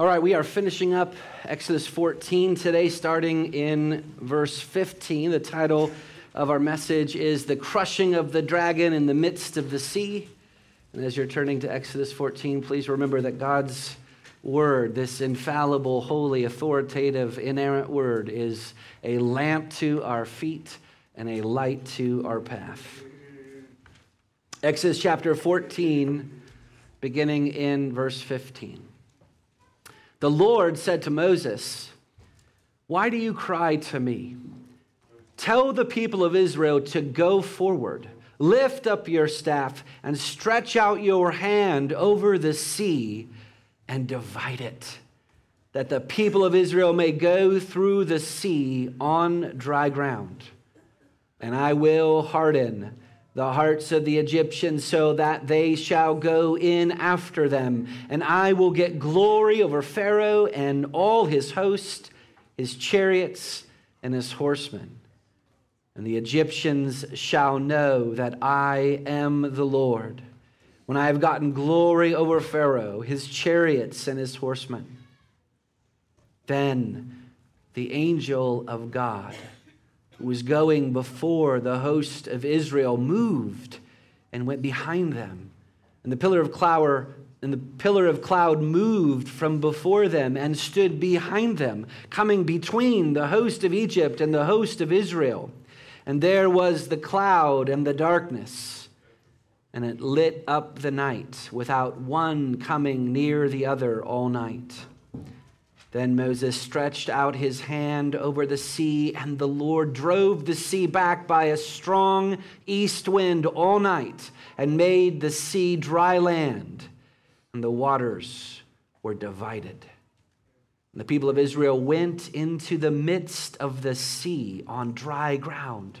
All right, we are finishing up Exodus 14 today, starting in verse 15. The title of our message is The Crushing of the Dragon in the Midst of the Sea. And as you're turning to Exodus 14, please remember that God's word, this infallible, holy, authoritative, inerrant word, is a lamp to our feet and a light to our path. Exodus chapter 14, beginning in verse 15. The Lord said to Moses, Why do you cry to me? Tell the people of Israel to go forward. Lift up your staff and stretch out your hand over the sea and divide it, that the people of Israel may go through the sea on dry ground. And I will harden the hearts of the Egyptians so that they shall go in after them. And I will get glory over Pharaoh and all his host, his chariots, and his horsemen. And the Egyptians shall know that I am the Lord when I have gotten glory over Pharaoh, his chariots, and his horsemen. Then the angel of God who was going before the host of Israel moved and went behind them. And the pillar of cloud and the pillar of cloud moved from before them and stood behind them, coming between the host of Egypt and the host of Israel. And there was the cloud and the darkness, and it lit up the night without one coming near the other all night. Then Moses stretched out his hand over the sea, and the Lord drove the sea back by a strong east wind all night and made the sea dry land, and the waters were divided. And the people of Israel went into the midst of the sea on dry ground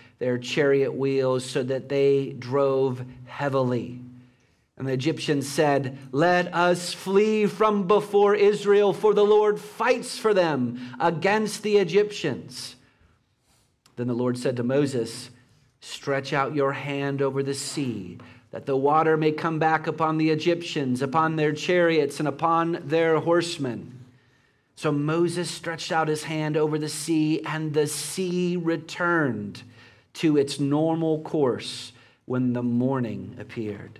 their chariot wheels so that they drove heavily. And the Egyptians said, Let us flee from before Israel, for the Lord fights for them against the Egyptians. Then the Lord said to Moses, Stretch out your hand over the sea, that the water may come back upon the Egyptians, upon their chariots, and upon their horsemen. So Moses stretched out his hand over the sea, and the sea returned to its normal course when the morning appeared.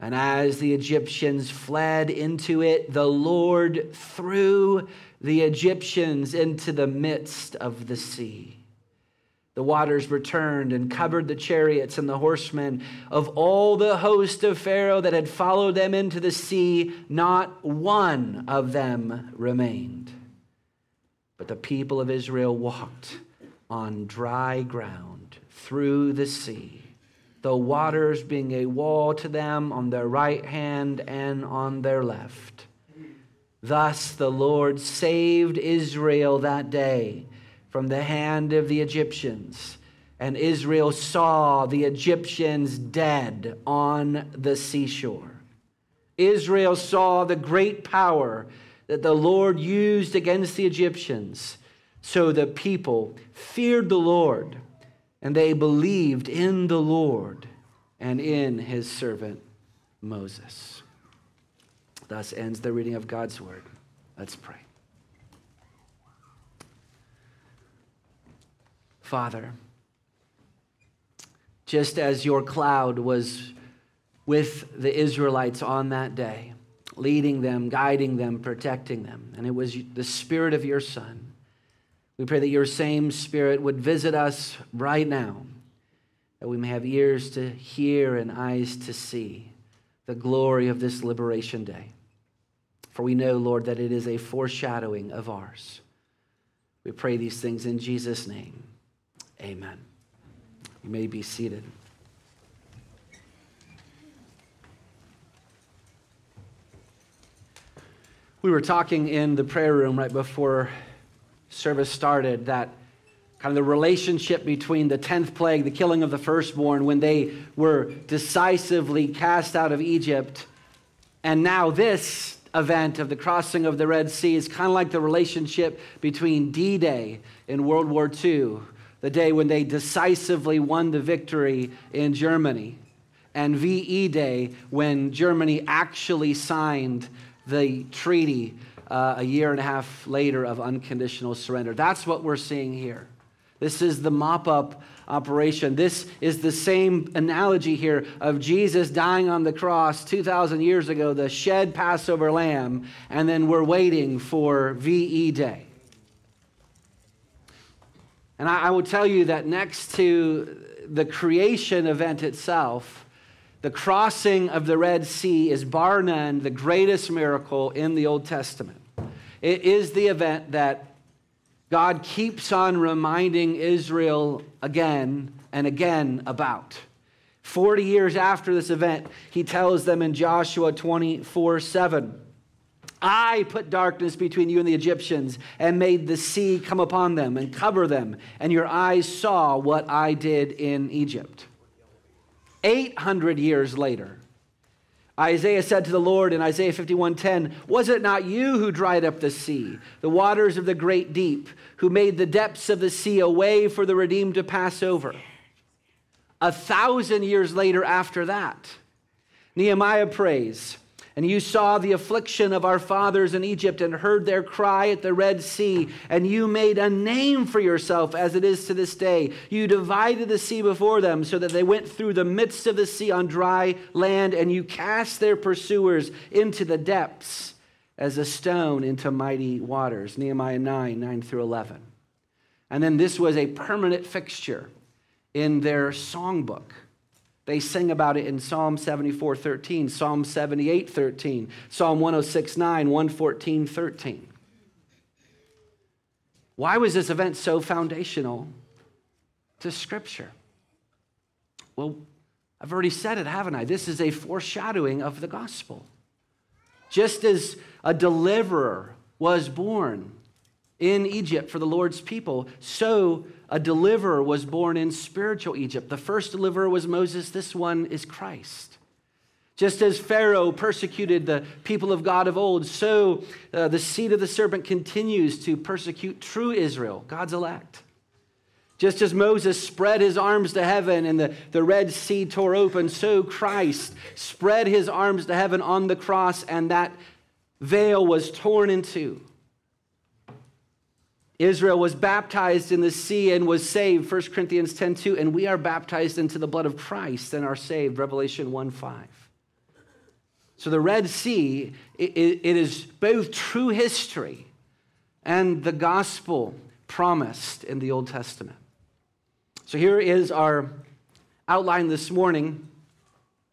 And as the Egyptians fled into it, the Lord threw the Egyptians into the midst of the sea. The waters returned and covered the chariots and the horsemen of all the host of Pharaoh that had followed them into the sea. Not one of them remained. But the people of Israel walked on dry ground through the sea, the waters being a wall to them on their right hand and on their left. Thus the Lord saved Israel that day from the hand of the Egyptians. And Israel saw the Egyptians dead on the seashore. Israel saw the great power that the Lord used against the Egyptians so the people feared the Lord, and they believed in the Lord and in his servant Moses. Thus ends the reading of God's word. Let's pray. Father, just as your cloud was with the Israelites on that day, leading them, guiding them, protecting them, and it was the Spirit of your Son we pray that your same Spirit would visit us right now, that we may have ears to hear and eyes to see the glory of this liberation day. For we know, Lord, that it is a foreshadowing of ours. We pray these things in Jesus' name. Amen. You may be seated. We were talking in the prayer room right before service started that kind of the relationship between the 10th plague, the killing of the firstborn, when they were decisively cast out of Egypt, and now this event of the crossing of the Red Sea is kind of like the relationship between D Day in World War II, the day when they decisively won the victory in Germany, and VE Day when Germany actually signed the treaty uh, a year and a half later of unconditional surrender. That's what we're seeing here. This is the mop up operation. This is the same analogy here of Jesus dying on the cross 2,000 years ago, the shed Passover lamb, and then we're waiting for VE Day. And I, I will tell you that next to the creation event itself, the crossing of the Red Sea is bar none the greatest miracle in the Old Testament. It is the event that God keeps on reminding Israel again and again about. 40 years after this event, he tells them in Joshua 24 7, I put darkness between you and the Egyptians and made the sea come upon them and cover them, and your eyes saw what I did in Egypt. 800 years later, Isaiah said to the Lord in Isaiah 51:10, "Was it not you who dried up the sea, the waters of the great deep, who made the depths of the sea a way for the redeemed to pass over?" A thousand years later after that, Nehemiah prays, and you saw the affliction of our fathers in Egypt and heard their cry at the Red Sea, and you made a name for yourself as it is to this day. You divided the sea before them so that they went through the midst of the sea on dry land, and you cast their pursuers into the depths as a stone into mighty waters. Nehemiah 9 9 through 11. And then this was a permanent fixture in their songbook. They sing about it in Psalm 74 13, Psalm 78 13, Psalm 106 9, 114 13. Why was this event so foundational to Scripture? Well, I've already said it, haven't I? This is a foreshadowing of the gospel. Just as a deliverer was born in Egypt for the Lord's people, so a deliverer was born in spiritual Egypt. The first deliverer was Moses, this one is Christ. Just as Pharaoh persecuted the people of God of old, so uh, the seed of the serpent continues to persecute true Israel, God's elect. Just as Moses spread his arms to heaven and the, the Red Sea tore open, so Christ spread his arms to heaven on the cross, and that veil was torn in two. Israel was baptized in the sea and was saved, 1 Corinthians 10 2, and we are baptized into the blood of Christ and are saved, Revelation 1 5. So the Red Sea, it, it is both true history and the gospel promised in the Old Testament. So here is our outline this morning.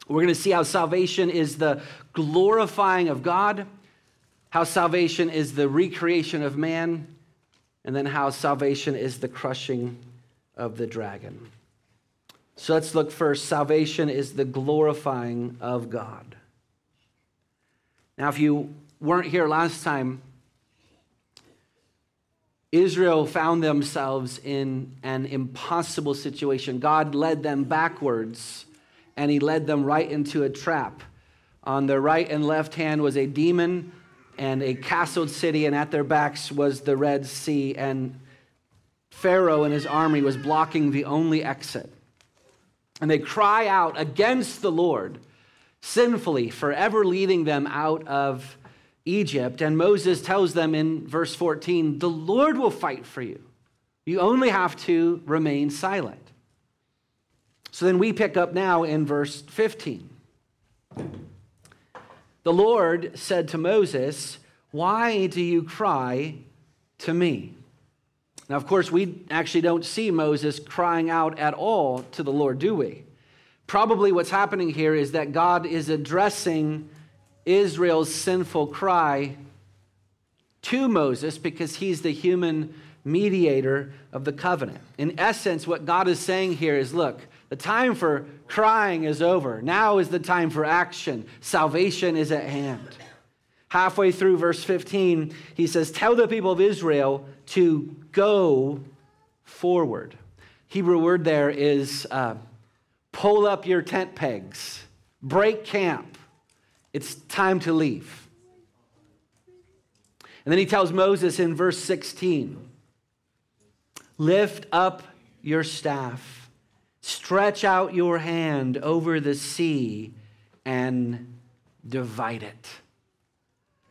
We're going to see how salvation is the glorifying of God, how salvation is the recreation of man, and then how salvation is the crushing of the dragon. So let's look first. Salvation is the glorifying of God. Now, if you weren't here last time, Israel found themselves in an impossible situation. God led them backwards, and He led them right into a trap. On their right and left hand was a demon and a castled city, and at their backs was the Red Sea, and Pharaoh and his army was blocking the only exit. And they cry out against the Lord sinfully, forever leading them out of Egypt. And Moses tells them in verse 14, The Lord will fight for you. You only have to remain silent. So then we pick up now in verse 15. The Lord said to Moses, Why do you cry to me? Now, of course, we actually don't see Moses crying out at all to the Lord, do we? Probably what's happening here is that God is addressing Israel's sinful cry to Moses because he's the human mediator of the covenant. In essence, what God is saying here is look, the time for crying is over. Now is the time for action. Salvation is at hand. Halfway through verse 15, he says, Tell the people of Israel to go forward. Hebrew word there is uh, pull up your tent pegs, break camp. It's time to leave. And then he tells Moses in verse 16 Lift up your staff, stretch out your hand over the sea, and divide it.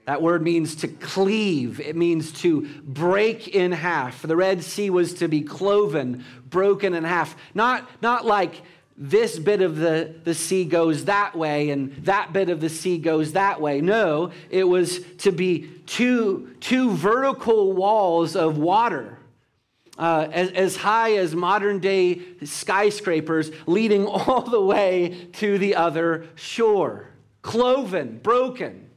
That word means to cleave. It means to break in half. The Red Sea was to be cloven, broken in half. Not, not like this bit of the, the sea goes that way and that bit of the sea goes that way. No, it was to be two, two vertical walls of water. Uh, as, as high as modern day skyscrapers, leading all the way to the other shore. Cloven, broken.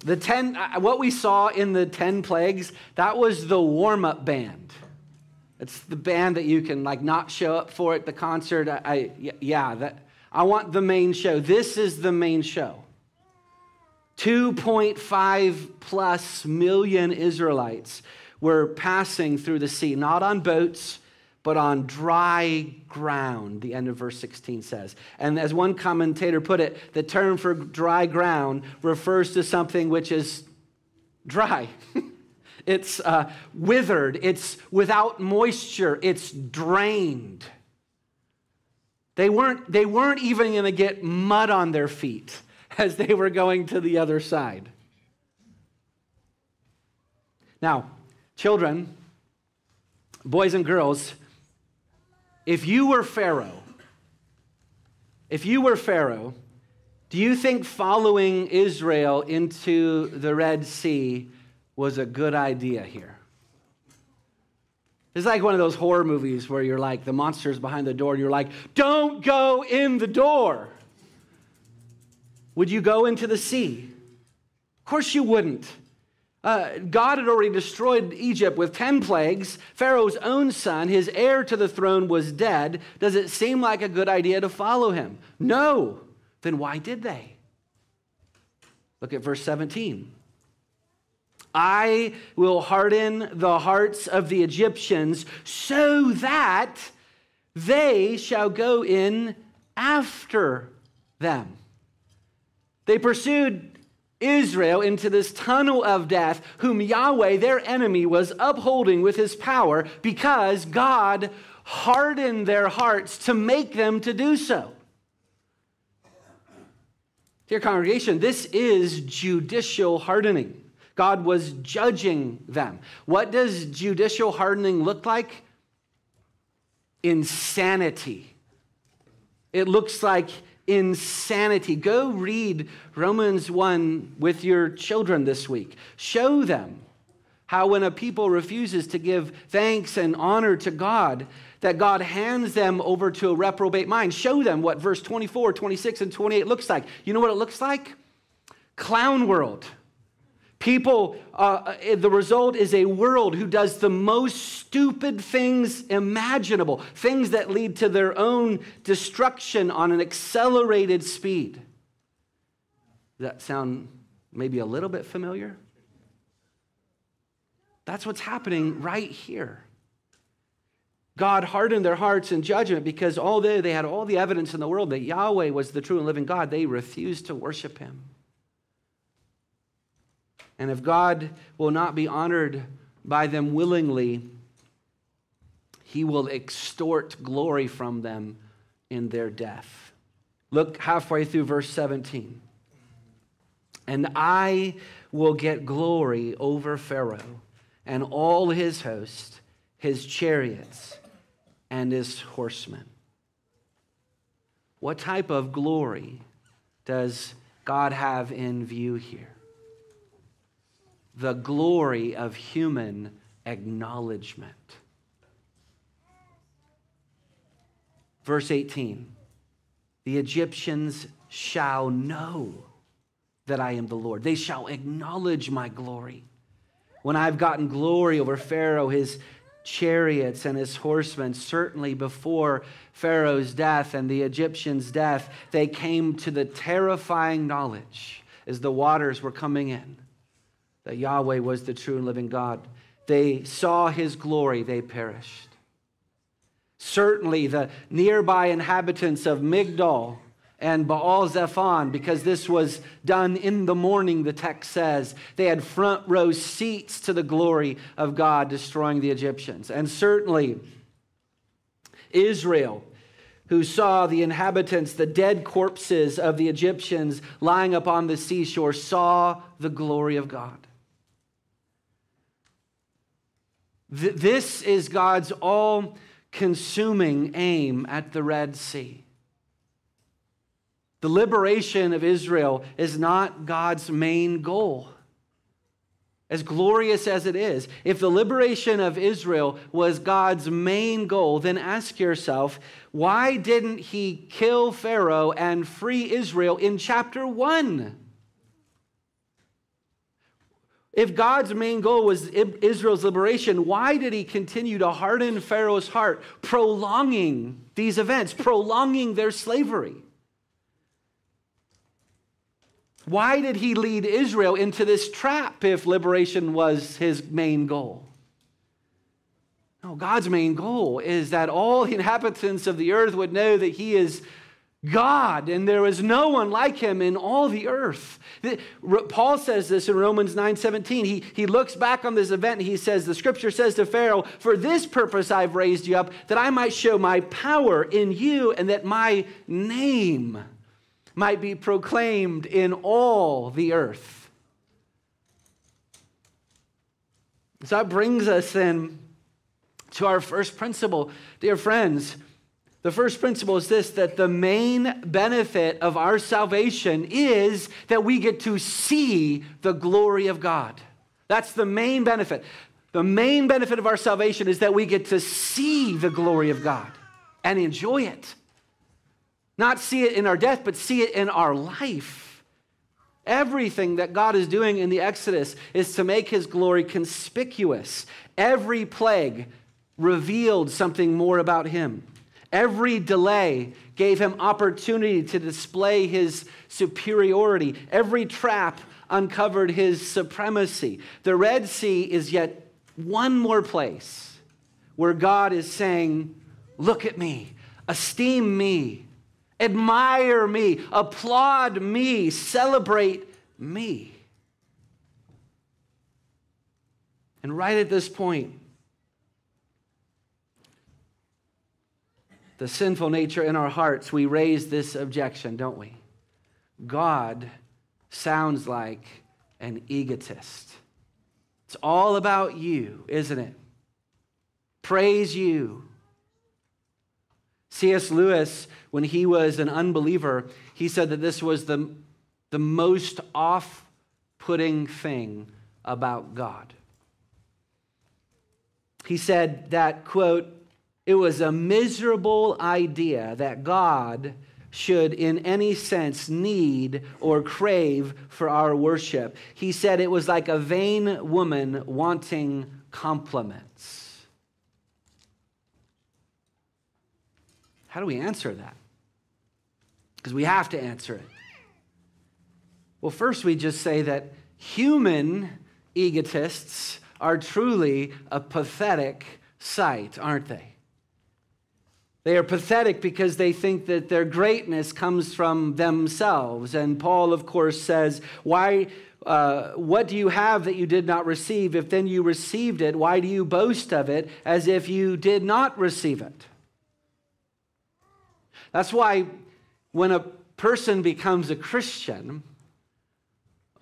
The 10, uh, what we saw in the 10 plagues, that was the warm up band. It's the band that you can like not show up for at the concert. I, I, yeah, that, I want the main show. This is the main show. 2.5 plus million Israelites were passing through the sea, not on boats, but on dry ground, the end of verse 16 says. And as one commentator put it, the term for dry ground refers to something which is dry. it's uh, withered, it's without moisture, it's drained. They weren't, they weren't even going to get mud on their feet as they were going to the other side. Now, children, boys and girls, if you were Pharaoh, if you were Pharaoh, do you think following Israel into the Red Sea was a good idea here? It's like one of those horror movies where you're like, the monster's behind the door, and you're like, don't go in the door. Would you go into the sea? Of course you wouldn't. Uh, God had already destroyed Egypt with 10 plagues. Pharaoh's own son, his heir to the throne, was dead. Does it seem like a good idea to follow him? No. Then why did they? Look at verse 17. I will harden the hearts of the Egyptians so that they shall go in after them. They pursued Israel into this tunnel of death, whom Yahweh, their enemy, was upholding with his power because God hardened their hearts to make them to do so. Dear congregation, this is judicial hardening. God was judging them. What does judicial hardening look like? Insanity. It looks like insanity. Go read Romans 1 with your children this week. Show them how, when a people refuses to give thanks and honor to God, that God hands them over to a reprobate mind. Show them what verse 24, 26, and 28 looks like. You know what it looks like? Clown world. People, uh, the result is a world who does the most stupid things imaginable, things that lead to their own destruction on an accelerated speed. Does that sound maybe a little bit familiar? That's what's happening right here. God hardened their hearts in judgment because although they had all the evidence in the world that Yahweh was the true and living God, they refused to worship him. And if God will not be honored by them willingly, he will extort glory from them in their death. Look halfway through verse 17. And I will get glory over Pharaoh and all his host, his chariots, and his horsemen. What type of glory does God have in view here? The glory of human acknowledgement. Verse 18 The Egyptians shall know that I am the Lord, they shall acknowledge my glory. When I've gotten glory over Pharaoh, his chariots and his horsemen, certainly before Pharaoh's death and the Egyptians' death, they came to the terrifying knowledge as the waters were coming in that Yahweh was the true and living God. They saw his glory, they perished. Certainly, the nearby inhabitants of Migdol and Baal Zephon, because this was done in the morning, the text says, they had front row seats to the glory of God destroying the Egyptians. And certainly, Israel, who saw the inhabitants, the dead corpses of the Egyptians lying upon the seashore, saw the glory of God. This is God's all consuming aim at the Red Sea. The liberation of Israel is not God's main goal. As glorious as it is, if the liberation of Israel was God's main goal, then ask yourself, why didn't he kill Pharaoh and free Israel in chapter 1? If God's main goal was Israel's liberation, why did he continue to harden Pharaoh's heart, prolonging these events, prolonging their slavery? Why did he lead Israel into this trap if liberation was his main goal? No, God's main goal is that all the inhabitants of the earth would know that he is God, and there is no one like him in all the earth. Paul says this in Romans 9 17. He, he looks back on this event and he says, The scripture says to Pharaoh, For this purpose I've raised you up, that I might show my power in you, and that my name might be proclaimed in all the earth. So that brings us then to our first principle. Dear friends, the first principle is this that the main benefit of our salvation is that we get to see the glory of God. That's the main benefit. The main benefit of our salvation is that we get to see the glory of God and enjoy it. Not see it in our death, but see it in our life. Everything that God is doing in the Exodus is to make his glory conspicuous. Every plague revealed something more about him. Every delay gave him opportunity to display his superiority. Every trap uncovered his supremacy. The Red Sea is yet one more place where God is saying, Look at me, esteem me, admire me, applaud me, celebrate me. And right at this point, the sinful nature in our hearts, we raise this objection, don't we? God sounds like an egotist. It's all about you, isn't it? Praise you. C.S. Lewis, when he was an unbeliever, he said that this was the, the most off putting thing about God. He said that, quote, it was a miserable idea that God should, in any sense, need or crave for our worship. He said it was like a vain woman wanting compliments. How do we answer that? Because we have to answer it. Well, first, we just say that human egotists are truly a pathetic sight, aren't they? They are pathetic because they think that their greatness comes from themselves. And Paul, of course, says, Why? Uh, what do you have that you did not receive? If then you received it, why do you boast of it as if you did not receive it? That's why when a person becomes a Christian,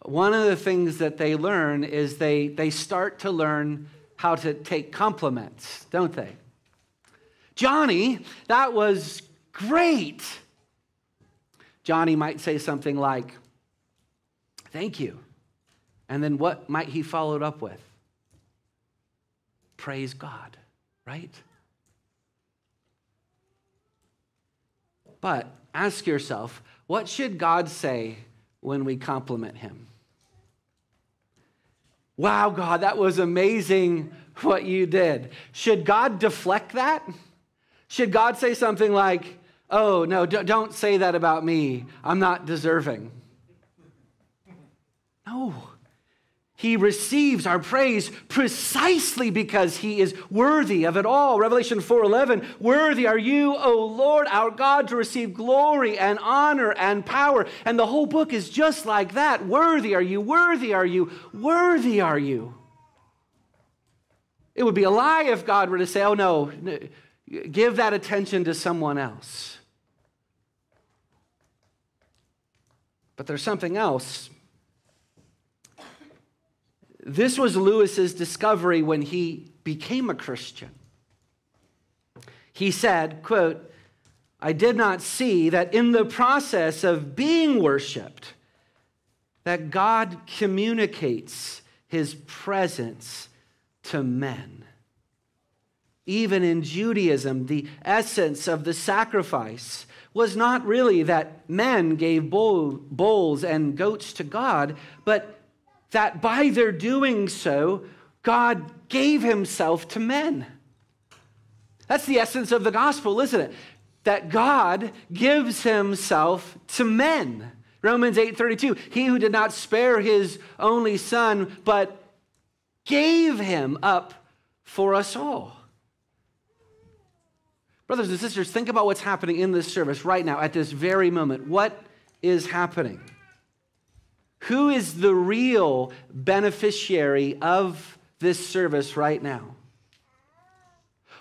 one of the things that they learn is they, they start to learn how to take compliments, don't they? Johnny, that was great. Johnny might say something like, Thank you. And then what might he follow it up with? Praise God, right? But ask yourself, what should God say when we compliment him? Wow, God, that was amazing what you did. Should God deflect that? Should God say something like, oh, no, don't say that about me. I'm not deserving? No. He receives our praise precisely because he is worthy of it all. Revelation 4:11, "Worthy are you, O Lord, our God, to receive glory and honor and power." And the whole book is just like that. Worthy are you, worthy are you, worthy are you. It would be a lie if God were to say, "Oh no, give that attention to someone else." But there's something else this was Lewis's discovery when he became a Christian. He said, quote, I did not see that in the process of being worshiped, that God communicates his presence to men. Even in Judaism, the essence of the sacrifice was not really that men gave bulls and goats to God, but that by their doing so, God gave himself to men. That's the essence of the gospel, isn't it? That God gives himself to men. Romans 8:32, he who did not spare his only son but gave him up for us all. Brothers and sisters, think about what's happening in this service right now at this very moment. What is happening? Who is the real beneficiary of this service right now?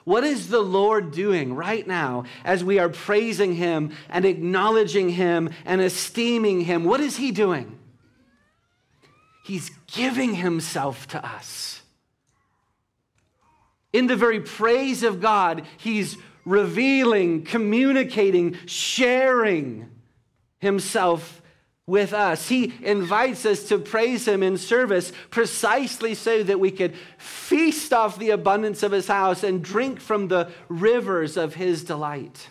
What is the Lord doing right now as we are praising Him and acknowledging Him and esteeming Him? What is He doing? He's giving Himself to us. In the very praise of God, He's revealing, communicating, sharing Himself with us. He invites us to praise Him in service precisely so that we could feast off the abundance of His house and drink from the rivers of His delight.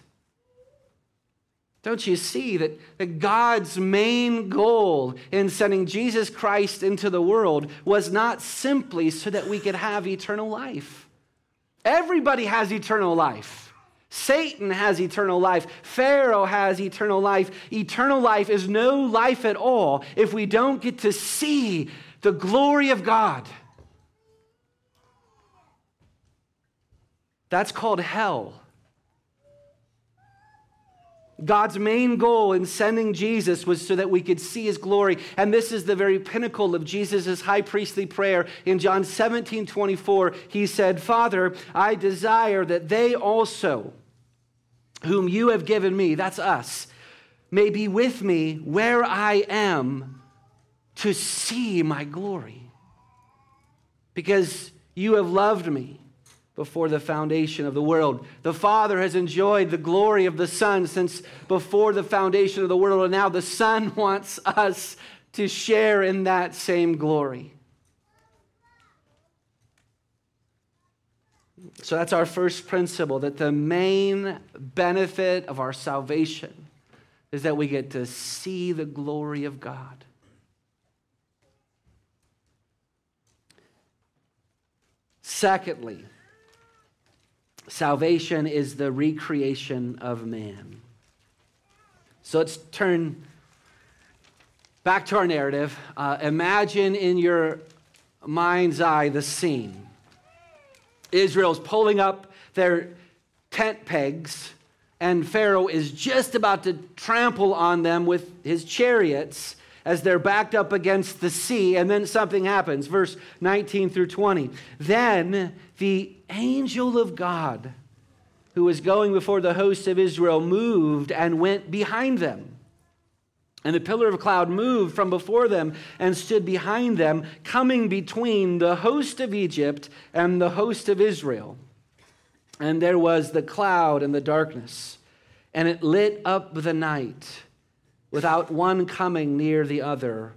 Don't you see that, that God's main goal in sending Jesus Christ into the world was not simply so that we could have eternal life? Everybody has eternal life. Satan has eternal life. Pharaoh has eternal life. Eternal life is no life at all if we don't get to see the glory of God. That's called hell. God's main goal in sending Jesus was so that we could see his glory. And this is the very pinnacle of Jesus' high priestly prayer. In John 17 24, he said, Father, I desire that they also whom you have given me, that's us, may be with me where I am to see my glory. Because you have loved me before the foundation of the world. The Father has enjoyed the glory of the Son since before the foundation of the world, and now the Son wants us to share in that same glory. So that's our first principle that the main benefit of our salvation is that we get to see the glory of God. Secondly, salvation is the recreation of man. So let's turn back to our narrative. Uh, imagine in your mind's eye the scene. Israel's pulling up their tent pegs, and Pharaoh is just about to trample on them with his chariots as they're backed up against the sea, and then something happens. Verse 19 through 20. Then the angel of God, who was going before the host of Israel, moved and went behind them. And the pillar of cloud moved from before them and stood behind them, coming between the host of Egypt and the host of Israel. And there was the cloud and the darkness, and it lit up the night without one coming near the other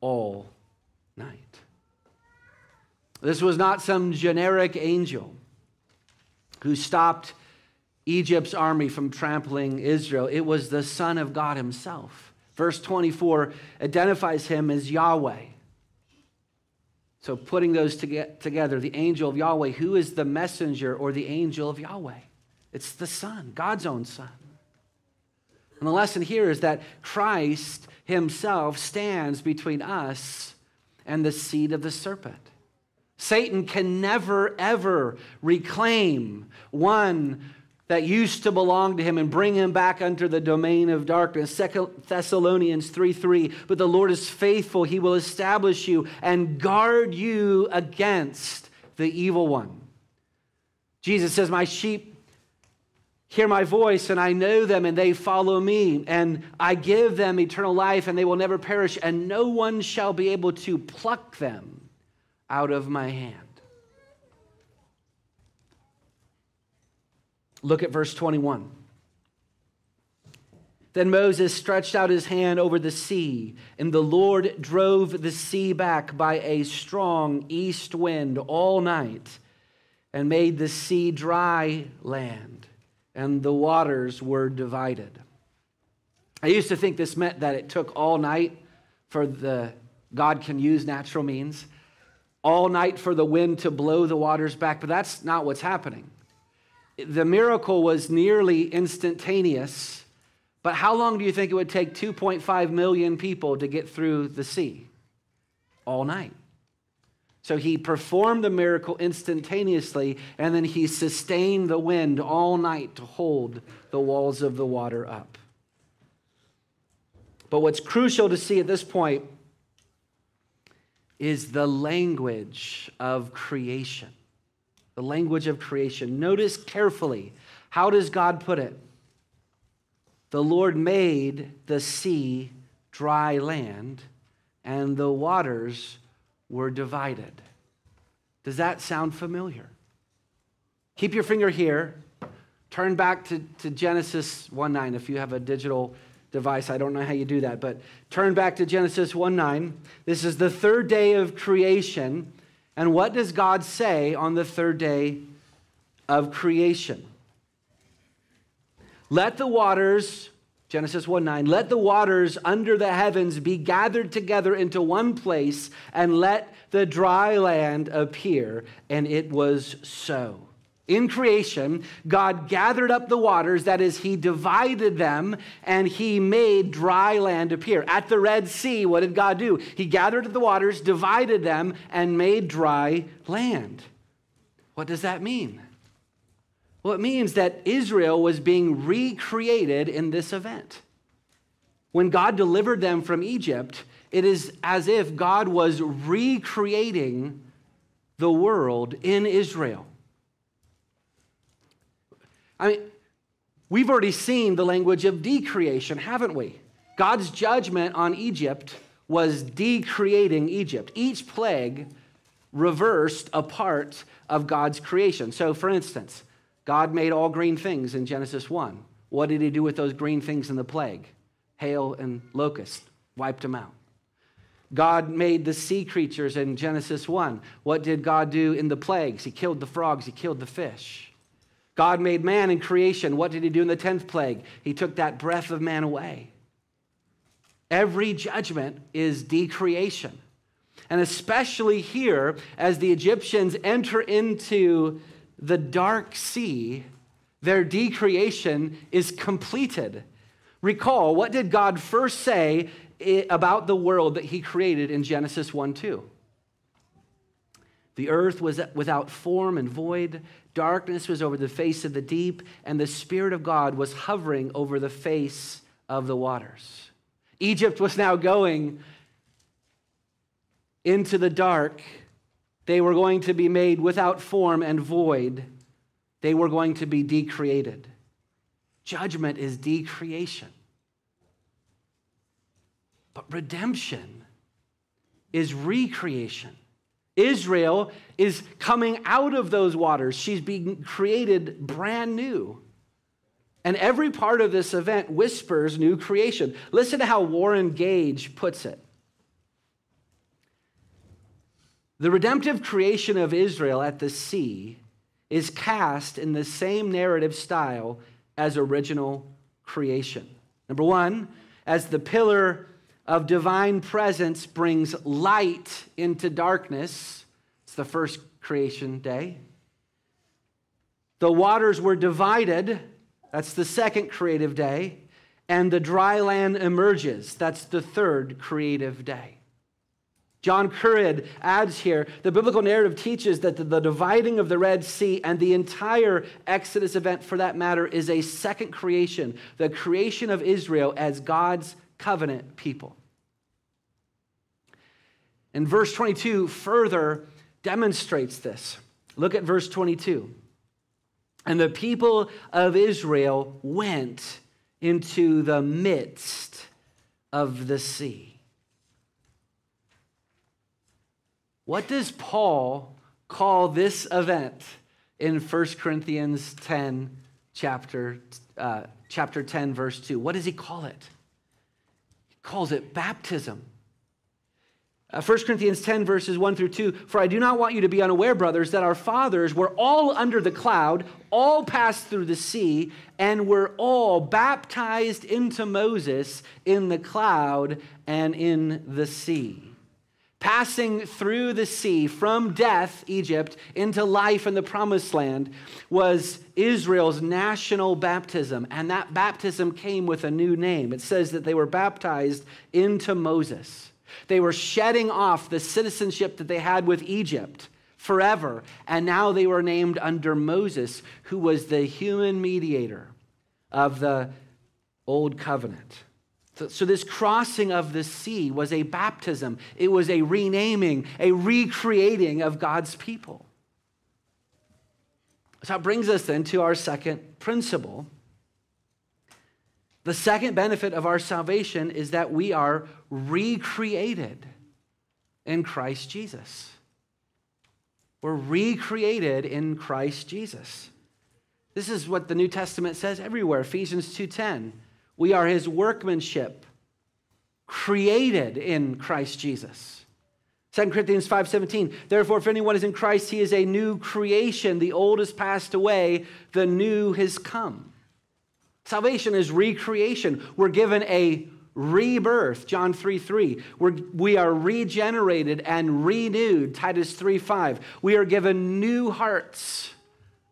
all night. This was not some generic angel who stopped Egypt's army from trampling Israel, it was the Son of God Himself Verse 24 identifies him as Yahweh. So, putting those together, the angel of Yahweh, who is the messenger or the angel of Yahweh? It's the Son, God's own Son. And the lesson here is that Christ himself stands between us and the seed of the serpent. Satan can never, ever reclaim one that used to belong to him and bring him back under the domain of darkness. 2 Thessalonians 3 3. But the Lord is faithful. He will establish you and guard you against the evil one. Jesus says, My sheep hear my voice, and I know them, and they follow me. And I give them eternal life, and they will never perish, and no one shall be able to pluck them out of my hand. Look at verse 21. Then Moses stretched out his hand over the sea, and the Lord drove the sea back by a strong east wind all night and made the sea dry land, and the waters were divided. I used to think this meant that it took all night for the God can use natural means, all night for the wind to blow the waters back, but that's not what's happening the miracle was nearly instantaneous, but how long do you think it would take 2.5 million people to get through the sea? All night. So he performed the miracle instantaneously, and then he sustained the wind all night to hold the walls of the water up. But what's crucial to see at this point is the language of creation the language of creation. Notice carefully how does God put it? The Lord made the sea dry land, and the waters were divided. Does that sound familiar? Keep your finger here. Turn back to, to Genesis 1 9 if you have a digital device. I don't know how you do that, but turn back to Genesis 1 9. This is the third day of creation. And what does God say on the third day of creation? Let the waters, Genesis 1 9, let the waters under the heavens be gathered together into one place, and let the dry land appear. And it was so. In creation, God gathered up the waters, that is, He divided them, and He made dry land appear. At the Red Sea, what did God do? He gathered the waters, divided them, and made dry land. What does that mean? Well, it means that Israel was being recreated in this event. When God delivered them from Egypt, it is as if God was recreating the world in Israel. I mean, we've already seen the language of decreation, haven't we? God's judgment on Egypt was decreating Egypt. Each plague reversed a part of God's creation. So, for instance, God made all green things in Genesis 1. What did he do with those green things in the plague? Hail and locust wiped them out. God made the sea creatures in Genesis 1. What did God do in the plagues? He killed the frogs, he killed the fish. God made man in creation. What did he do in the 10th plague? He took that breath of man away. Every judgment is decreation. And especially here, as the Egyptians enter into the dark sea, their decreation is completed. Recall, what did God first say about the world that he created in Genesis 1 2? The earth was without form and void. Darkness was over the face of the deep, and the Spirit of God was hovering over the face of the waters. Egypt was now going into the dark. They were going to be made without form and void. They were going to be decreated. Judgment is decreation. But redemption is recreation. Israel is coming out of those waters. She's being created brand new. And every part of this event whispers new creation. Listen to how Warren Gage puts it. The redemptive creation of Israel at the sea is cast in the same narrative style as original creation. Number one, as the pillar of divine presence brings light into darkness. It's the first creation day. The waters were divided. That's the second creative day. And the dry land emerges. That's the third creative day. John Currid adds here the biblical narrative teaches that the, dividing of the Red Sea and the entire Exodus event, for that matter, is a second creation, the creation of Israel as God's covenant people. And verse 22 further demonstrates this. Look at verse 22. And the people of Israel went into the midst of the sea. What does Paul call this event in 1 Corinthians 10, chapter, uh, chapter 10, verse 2? What does he call it? Calls it baptism. Uh, 1 Corinthians 10, verses 1 through 2 For I do not want you to be unaware, brothers, that our fathers were all under the cloud, all passed through the sea, and were all baptized into Moses in the cloud and in the sea passing through the sea from death, Egypt, into life in the promised land, was Israel's national baptism. And that baptism came with a new name. It says that they were baptized into Moses. They were shedding off the citizenship that they had with Egypt forever. And now they were named under Moses, who was the human mediator of the old covenant. So, this crossing of the sea was a baptism, it was a renaming, a recreating of God's people. So that brings us then to our second principle. The second benefit of our salvation is that we are recreated in Christ Jesus. We're recreated in Christ Jesus. This is what the New Testament says everywhere, Ephesians 2:10. We are his workmanship, created in Christ Jesus. 2 Corinthians 5:17 Therefore if anyone is in Christ he is a new creation the old has passed away the new has come. Salvation is recreation. We're given a rebirth John 3 3. We're, we are regenerated and renewed Titus 3 5. We are given new hearts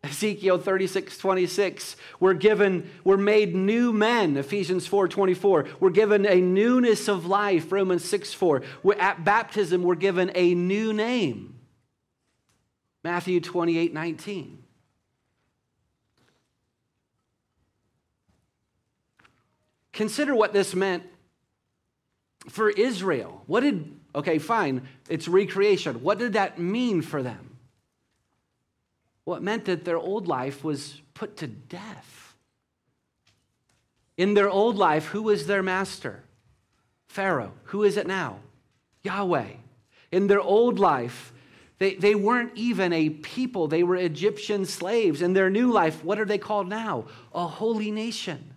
Ezekiel 36, 26. We're given, we're made new men, Ephesians 4, 24. We're given a newness of life, Romans 6, 4. We're, at baptism, we're given a new name, Matthew 28, 19. Consider what this meant for Israel. What did, okay, fine, it's recreation. What did that mean for them? Well, it meant that their old life was put to death. In their old life, who was their master? Pharaoh. Who is it now? Yahweh. In their old life, they, they weren't even a people, they were Egyptian slaves. In their new life, what are they called now? A holy nation.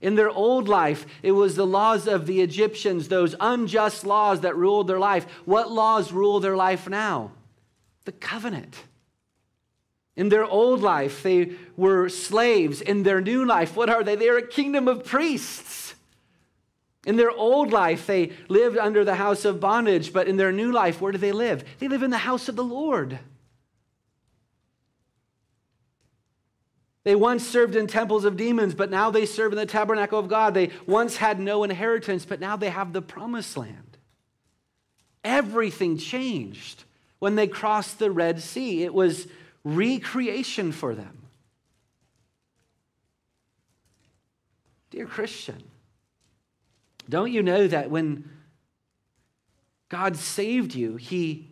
In their old life, it was the laws of the Egyptians, those unjust laws that ruled their life. What laws rule their life now? The covenant. In their old life, they were slaves. In their new life, what are they? They're a kingdom of priests. In their old life, they lived under the house of bondage, but in their new life, where do they live? They live in the house of the Lord. They once served in temples of demons, but now they serve in the tabernacle of God. They once had no inheritance, but now they have the promised land. Everything changed when they crossed the Red Sea. It was recreation for them. Dear Christian, don't you know that when God saved you, He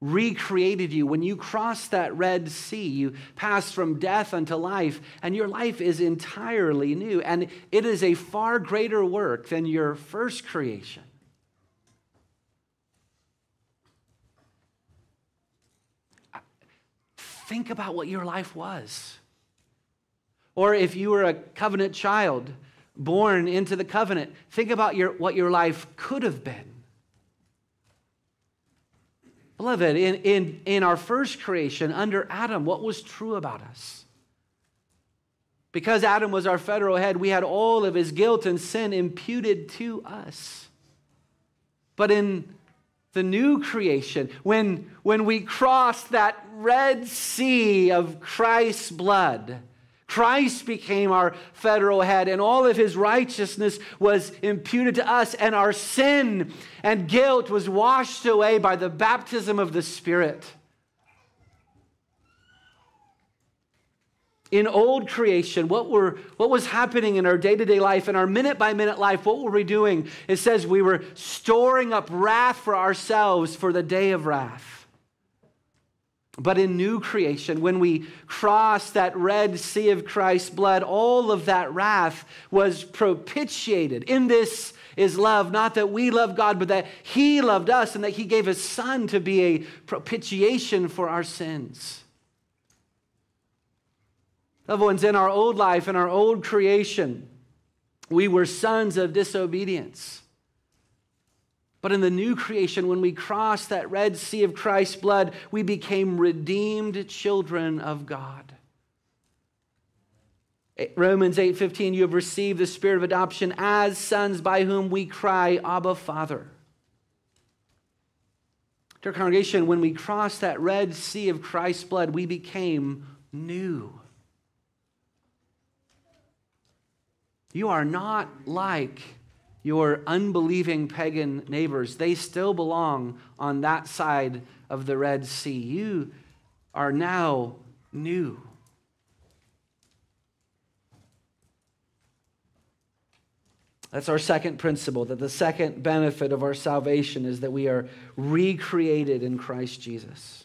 recreated you. When you crossed that Red Sea, you passed from death unto life, and your life is entirely new. And it is a far greater work than your first creation. Think about what your life was. Or if you were a covenant child born into the covenant, think about your, what your life could have been. Beloved, in, in, in our first creation under Adam, what was true about us? Because Adam was our federal head, we had all of his guilt and sin imputed to us. But in the new creation, when, when we cross that Red Sea of Christ's blood, Christ became our federal head, and all of his righteousness was imputed to us, and our sin and guilt was washed away by the baptism of the Spirit. In old creation, what, were, what was happening in our day to day life, in our minute by minute life, what were we doing? It says we were storing up wrath for ourselves for the day of wrath. But in new creation, when we crossed that red sea of Christ's blood, all of that wrath was propitiated. In this is love, not that we love God, but that He loved us and that He gave His Son to be a propitiation for our sins. Loved ones, in our old life, in our old creation, we were sons of disobedience. But in the new creation, when we crossed that Red Sea of Christ's blood, we became redeemed children of God. Romans 8:15 you have received the spirit of adoption as sons by whom we cry abba father. Dear congregation, when we crossed that red sea of Christ's blood, we became new. You are not like your unbelieving pagan neighbors. They still belong on that side of the Red Sea. You are now new. That's our second principle that the second benefit of our salvation is that we are recreated in Christ Jesus.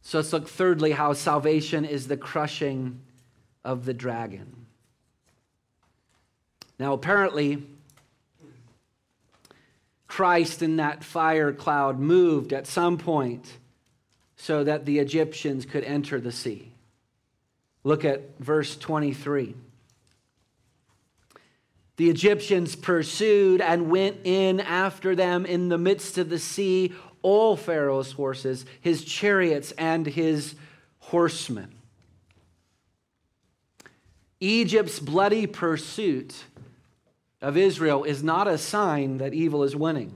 So let's look thirdly how salvation is the crushing of the dragon. Now, apparently, Christ in that fire cloud moved at some point so that the Egyptians could enter the sea. Look at verse 23. The Egyptians pursued and went in after them in the midst of the sea, all Pharaoh's horses, his chariots, and his horsemen. Egypt's bloody pursuit of Israel is not a sign that evil is winning.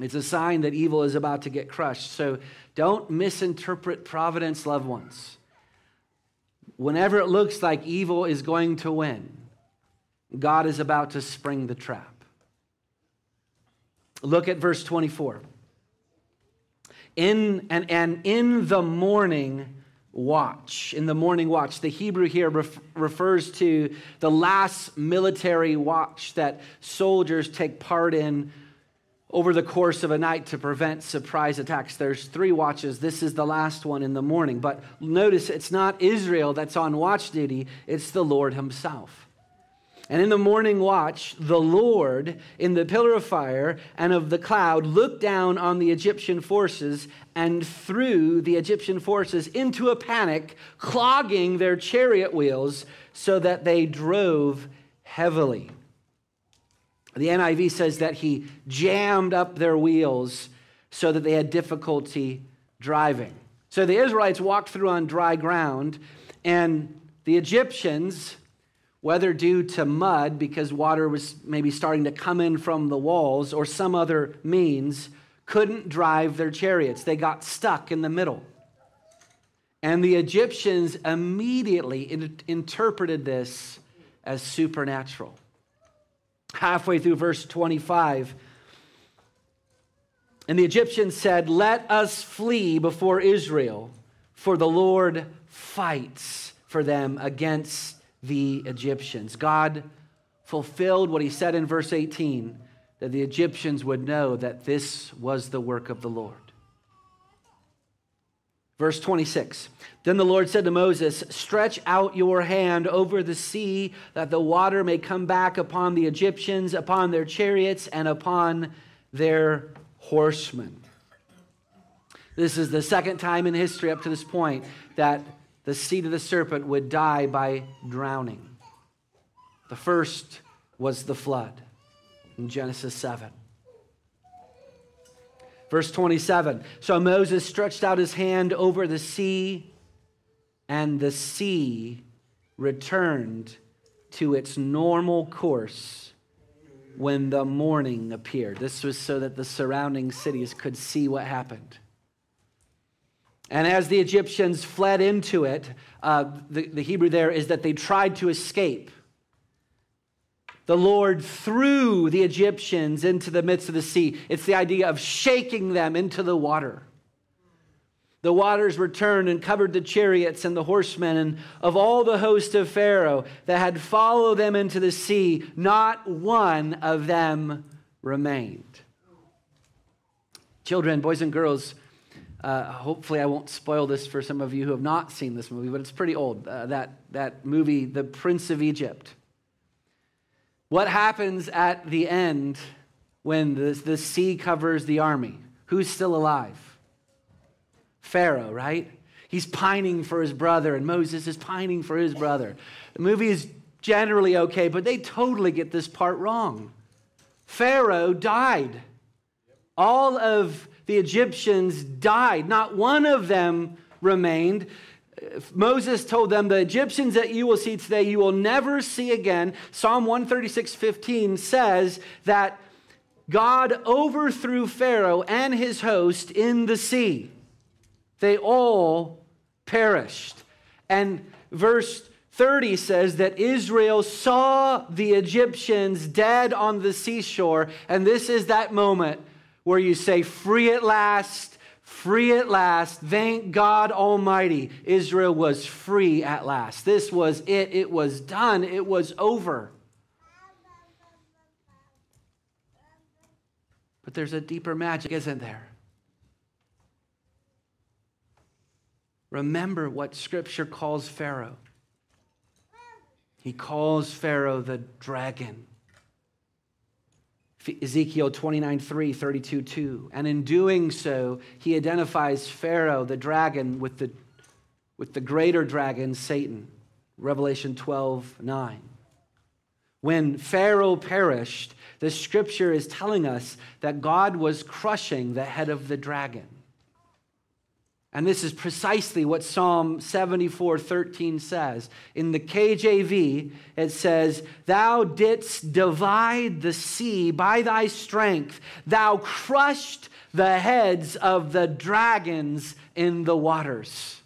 It's a sign that evil is about to get crushed. So don't misinterpret providence, loved ones. Whenever it looks like evil is going to win, God is about to spring the trap. Look at verse 24. In, and, and in the morning, watch. In the morning watch, the Hebrew here ref- refers to the last military watch that soldiers take part in over the course of a night to prevent surprise attacks. There's three watches. This is the last one in the morning. But notice it's not Israel that's on watch duty, it's the Lord Himself. And in the morning watch, the Lord, in the pillar of fire and of the cloud, looked down on the Egyptian forces and threw the Egyptian forces into a panic, clogging their chariot wheels so that they drove heavily. The NIV says that he jammed up their wheels so that they had difficulty driving. So the Israelites walked through on dry ground, and the Egyptians whether due to mud because water was maybe starting to come in from the walls or some other means, couldn't drive their chariots. They got stuck in the middle. And the Egyptians immediately in- interpreted this as supernatural. Halfway through verse 25, and the Egyptians said, Let us flee before Israel, for the Lord fights for them against the Egyptians. God fulfilled what he said in verse 18 that the Egyptians would know that this was the work of the Lord. Verse 26 Then the Lord said to Moses, Stretch out your hand over the sea, that the water may come back upon the Egyptians, upon their chariots, and upon their horsemen. This is the second time in history up to this point that the seed of the serpent would die by drowning. The first was the flood in Genesis 7. Verse 27 So Moses stretched out his hand over the sea, and the sea returned to its normal course when the morning appeared. This was so that the surrounding cities could see what happened. And as the Egyptians fled into it, uh, the, the Hebrew there is that they tried to escape. The Lord threw the Egyptians into the midst of the sea. It's the idea of shaking them into the water. The waters returned and covered the chariots and the horsemen, and of all the host of Pharaoh that had followed them into the sea, not one of them remained. Children, boys and girls, uh, hopefully I won't spoil this for some of you who have not seen this movie, but it's pretty old. Uh, that, that movie, The Prince of Egypt. What happens at the end when the, the sea covers the army? Who's still alive? Pharaoh, right? He's pining for his brother, and Moses is pining for his brother. The movie is generally okay, but they totally get this part wrong. Pharaoh died. All of the Egyptians died, not one of them remained. Moses told them, The Egyptians that you will see today, you will never see again. Psalm 136 15 says that God overthrew Pharaoh and his host in the sea. They all perished. And verse 30 says that Israel saw the Egyptians dead on the seashore. And this is that moment where you say, Free at last, free at last. Thank God Almighty. Israel was free at last. This was it. It was done. It was over. But there's a deeper magic, isn't there? Remember what Scripture calls Pharaoh. He calls Pharaoh the dragon. Ezekiel 29 3, 32 2. And in doing so, he identifies Pharaoh, the dragon, with the, with the greater dragon, Satan. Revelation 12 9. When Pharaoh perished, the scripture is telling us that God was crushing the head of the dragon. And this is precisely what Psalm 74 13 says. In the KJV, it says, Thou didst divide the sea by thy strength, thou crushed the heads of the dragons in the waters.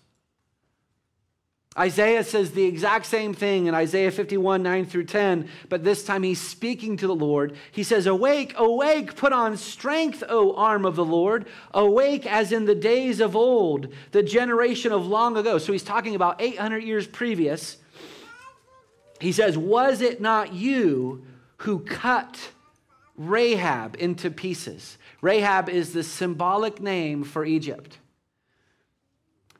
Isaiah says the exact same thing in Isaiah 51, 9 through 10, but this time he's speaking to the Lord. He says, Awake, awake, put on strength, O arm of the Lord. Awake as in the days of old, the generation of long ago. So he's talking about 800 years previous. He says, Was it not you who cut Rahab into pieces? Rahab is the symbolic name for Egypt.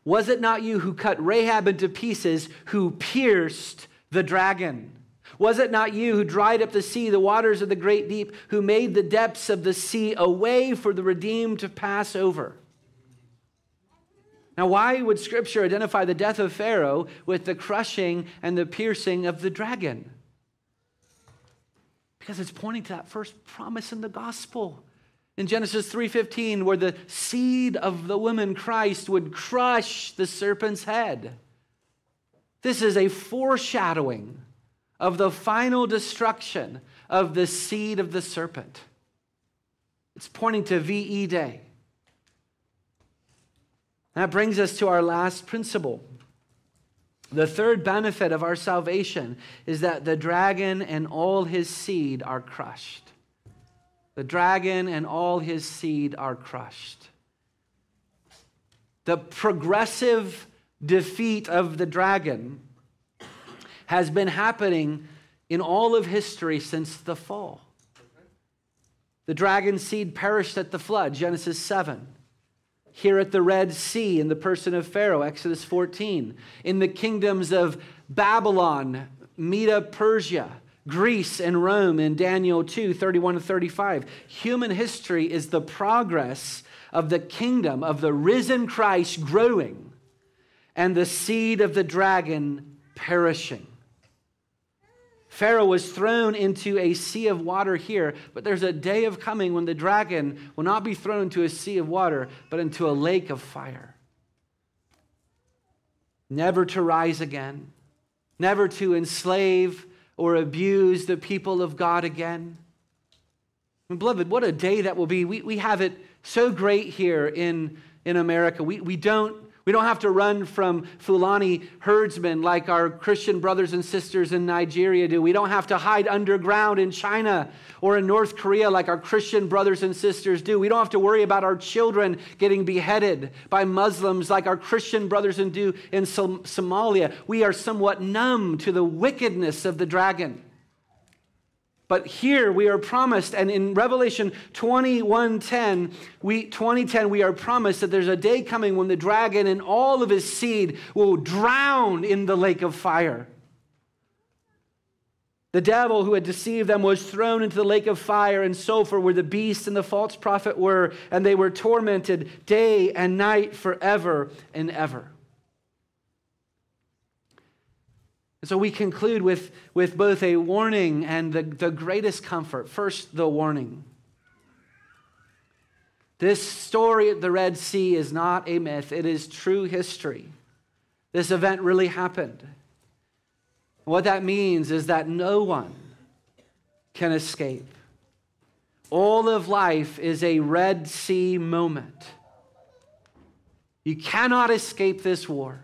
Was it not you who cut Rahab into pieces, who pierced the dragon? Was it not you who dried up the sea, the waters of the great deep, who made the depths of the sea a way for the redeemed to pass over? Now, why would Scripture identify the death of Pharaoh with the crushing and the piercing of the dragon? Because it's pointing to that first promise in the gospel in Genesis 3:15 where the seed of the woman Christ would crush the serpent's head. This is a foreshadowing of the final destruction of the seed of the serpent. It's pointing to VE Day. That brings us to our last principle. The third benefit of our salvation is that the dragon and all his seed are crushed. The dragon and all his seed are crushed. The progressive defeat of the dragon has been happening in all of history since the fall. The dragon seed perished at the flood, Genesis 7. Here at the Red Sea, in the person of Pharaoh, Exodus 14. In the kingdoms of Babylon, Medo Persia, Greece and Rome in Daniel 2 31 to 35. Human history is the progress of the kingdom of the risen Christ growing and the seed of the dragon perishing. Pharaoh was thrown into a sea of water here, but there's a day of coming when the dragon will not be thrown into a sea of water, but into a lake of fire. Never to rise again, never to enslave or abuse the people of God again. And beloved, what a day that will be. We, we have it so great here in, in America. We, we, don't, We don't have to run from Fulani herdsmen like our Christian brothers and sisters in Nigeria do. We don't have to hide underground in China or in North Korea like our Christian brothers and sisters do. We don't have to worry about our children getting beheaded by Muslims like our Christian brothers and do in Somalia. We are somewhat numb to the wickedness of the dragon. But here we are promised, and in Revelation 21:10, we 2010, we are promised that there's a day coming when the dragon and all of his seed will drown in the lake of fire. The devil who had deceived them was thrown into the lake of fire and sulfur where the beast and the false prophet were, and they were tormented day and night forever and ever. And so we conclude with, with both a warning and the, the greatest comfort. First, the warning. This story at the Red Sea is not a myth, it is true history. This event really happened. What that means is that no one can escape. All of life is a Red Sea moment. You cannot escape this war.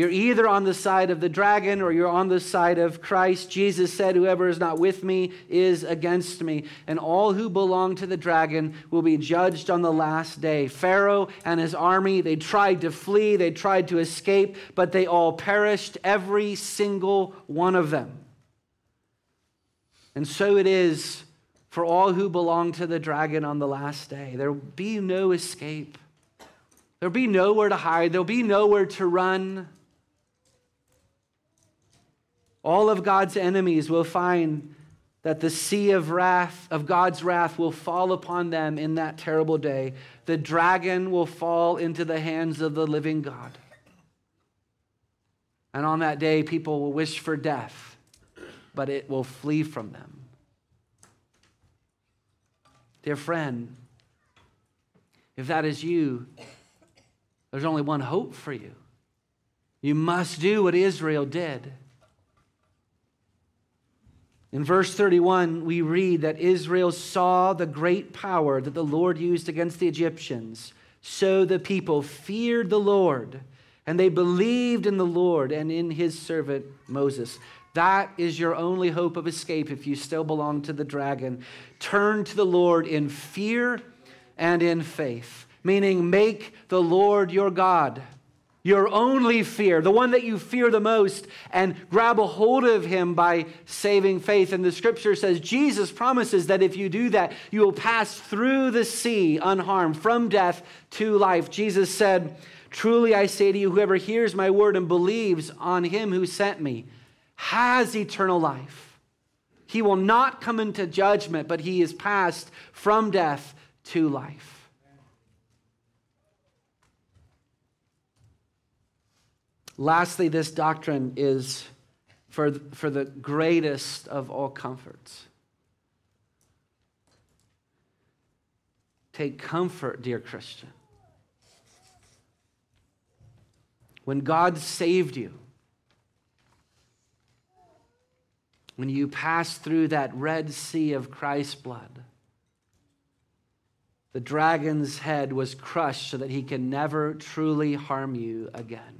You're either on the side of the dragon or you're on the side of Christ. Jesus said, Whoever is not with me is against me. And all who belong to the dragon will be judged on the last day. Pharaoh and his army, they tried to flee, they tried to escape, but they all perished, every single one of them. And so it is for all who belong to the dragon on the last day. There will be no escape. There'll be nowhere to hide. There'll be nowhere to run. All of God's enemies will find that the sea of wrath, of God's wrath, will fall upon them in that terrible day. The dragon will fall into the hands of the living God. And on that day, people will wish for death, but it will flee from them. Dear friend, if that is you, there's only one hope for you. You must do what Israel did. In verse 31, we read that Israel saw the great power that the Lord used against the Egyptians. So the people feared the Lord, and they believed in the Lord and in his servant Moses. That is your only hope of escape if you still belong to the dragon. Turn to the Lord in fear and in faith, meaning make the Lord your God your only fear, the one that you fear the most, and grab a hold of him by saving faith. And the scripture says Jesus promises that if you do that, you will pass through the sea unharmed, from death to life. Jesus said, Truly I say to you, whoever hears my word and believes on him who sent me has eternal life. He will not come into judgment, but he is passed from death to life. Lastly, this doctrine is for, for the greatest of all comforts. Take comfort, dear Christian. When God saved you, when you passed through that Red Sea of Christ's blood, the dragon's head was crushed so that he can never truly harm you again.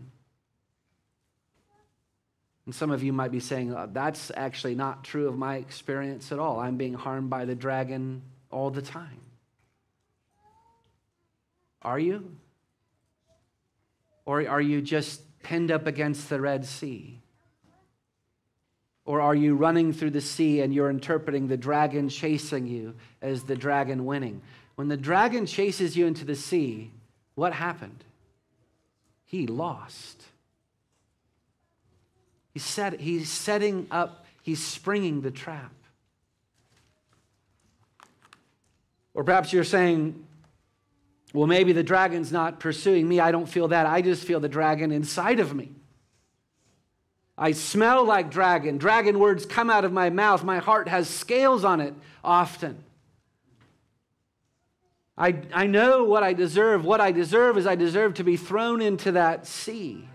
And some of you might be saying, oh, that's actually not true of my experience at all. I'm being harmed by the dragon all the time. Are you? Or are you just pinned up against the Red Sea? Or are you running through the sea and you're interpreting the dragon chasing you as the dragon winning? When the dragon chases you into the sea, what happened? He lost. He's, set, he's setting up, he's springing the trap. Or perhaps you're saying, well, maybe the dragon's not pursuing me. I don't feel that. I just feel the dragon inside of me. I smell like dragon. Dragon words come out of my mouth. My heart has scales on it often. I, I know what I deserve. What I deserve is I deserve to be thrown into that sea.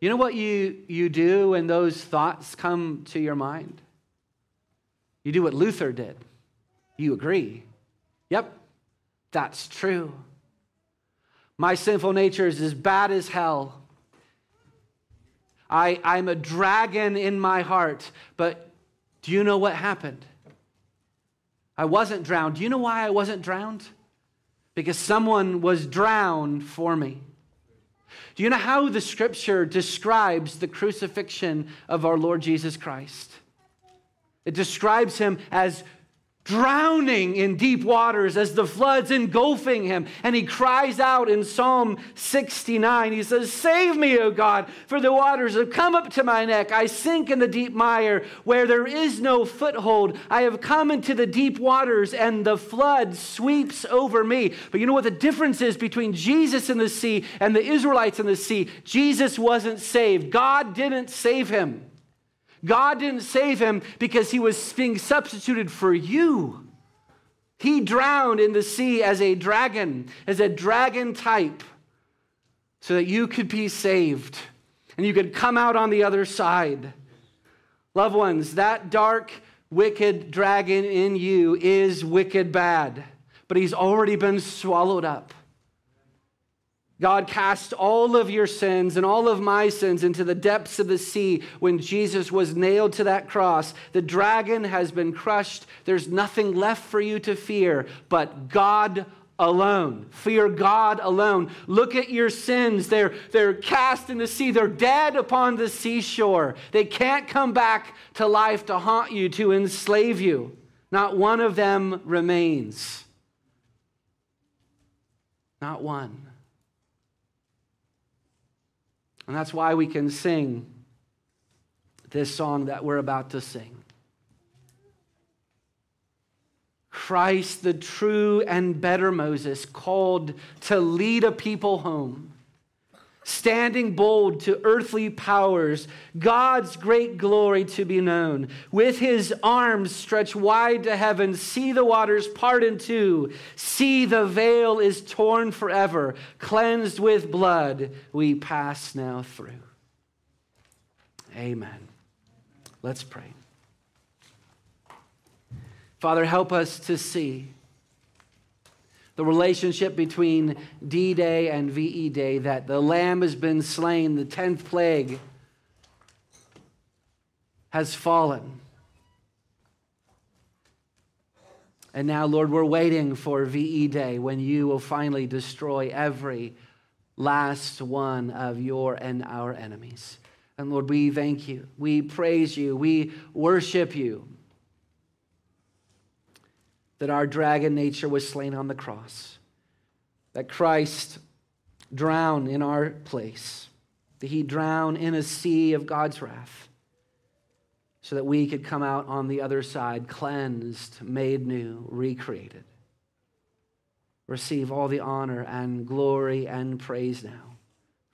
You know what you, you do when those thoughts come to your mind? You do what Luther did. You agree. Yep, that's true. My sinful nature is as bad as hell. I, I'm a dragon in my heart. But do you know what happened? I wasn't drowned. Do you know why I wasn't drowned? Because someone was drowned for me. Do you know how the scripture describes the crucifixion of our Lord Jesus Christ? It describes him as drowning in deep waters as the floods engulfing him. And he cries out in Psalm 69. He says, Save me, O God, for the waters have come up to my neck. I sink in the deep mire where there is no foothold. I have come into the deep waters and the flood sweeps over me. But you know what the difference is between Jesus in the sea and the Israelites in the sea? Jesus wasn't saved, God didn't save him. God didn't save him because he was being substituted for you. He drowned in the sea as a dragon, as a dragon type, so that you could be saved and you could come out on the other side. Loved ones, that dark, wicked dragon in you is wicked bad, but he's already been swallowed up. God cast all of your sins and all of my sins into the depths of the sea when Jesus was nailed to that cross. The dragon has been crushed. There's nothing left for you to fear but God alone. Fear God alone. Look at your sins. They're, they're cast in the sea, they're dead upon the seashore. They can't come back to life to haunt you, to enslave you. Not one of them remains. Not one. And that's why we can sing this song that we're about to sing. Christ, the true and better Moses, called to lead a people home standing bold to earthly powers, God's great glory to be known. With his arms stretched wide to heaven, see the waters part in two, see the veil is torn forever, cleansed with blood, we pass now through. Amen. Let's pray. Father, help us to see the relationship between D Day and VE Day, that the Lamb has been slain, the 10th plague has fallen. And now, Lord, we're waiting for VE Day when you will finally destroy every last one of your and our enemies. And Lord, we thank you. We praise you. We worship you that our dragon nature was slain on the cross, that Christ drowned in our place, that he drowned in a sea of God's wrath, so that we could come out on the other side cleansed, made new, recreated. Receive all the honor and glory and praise now.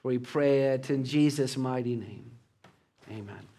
For we pray it in Jesus' mighty name. Amen.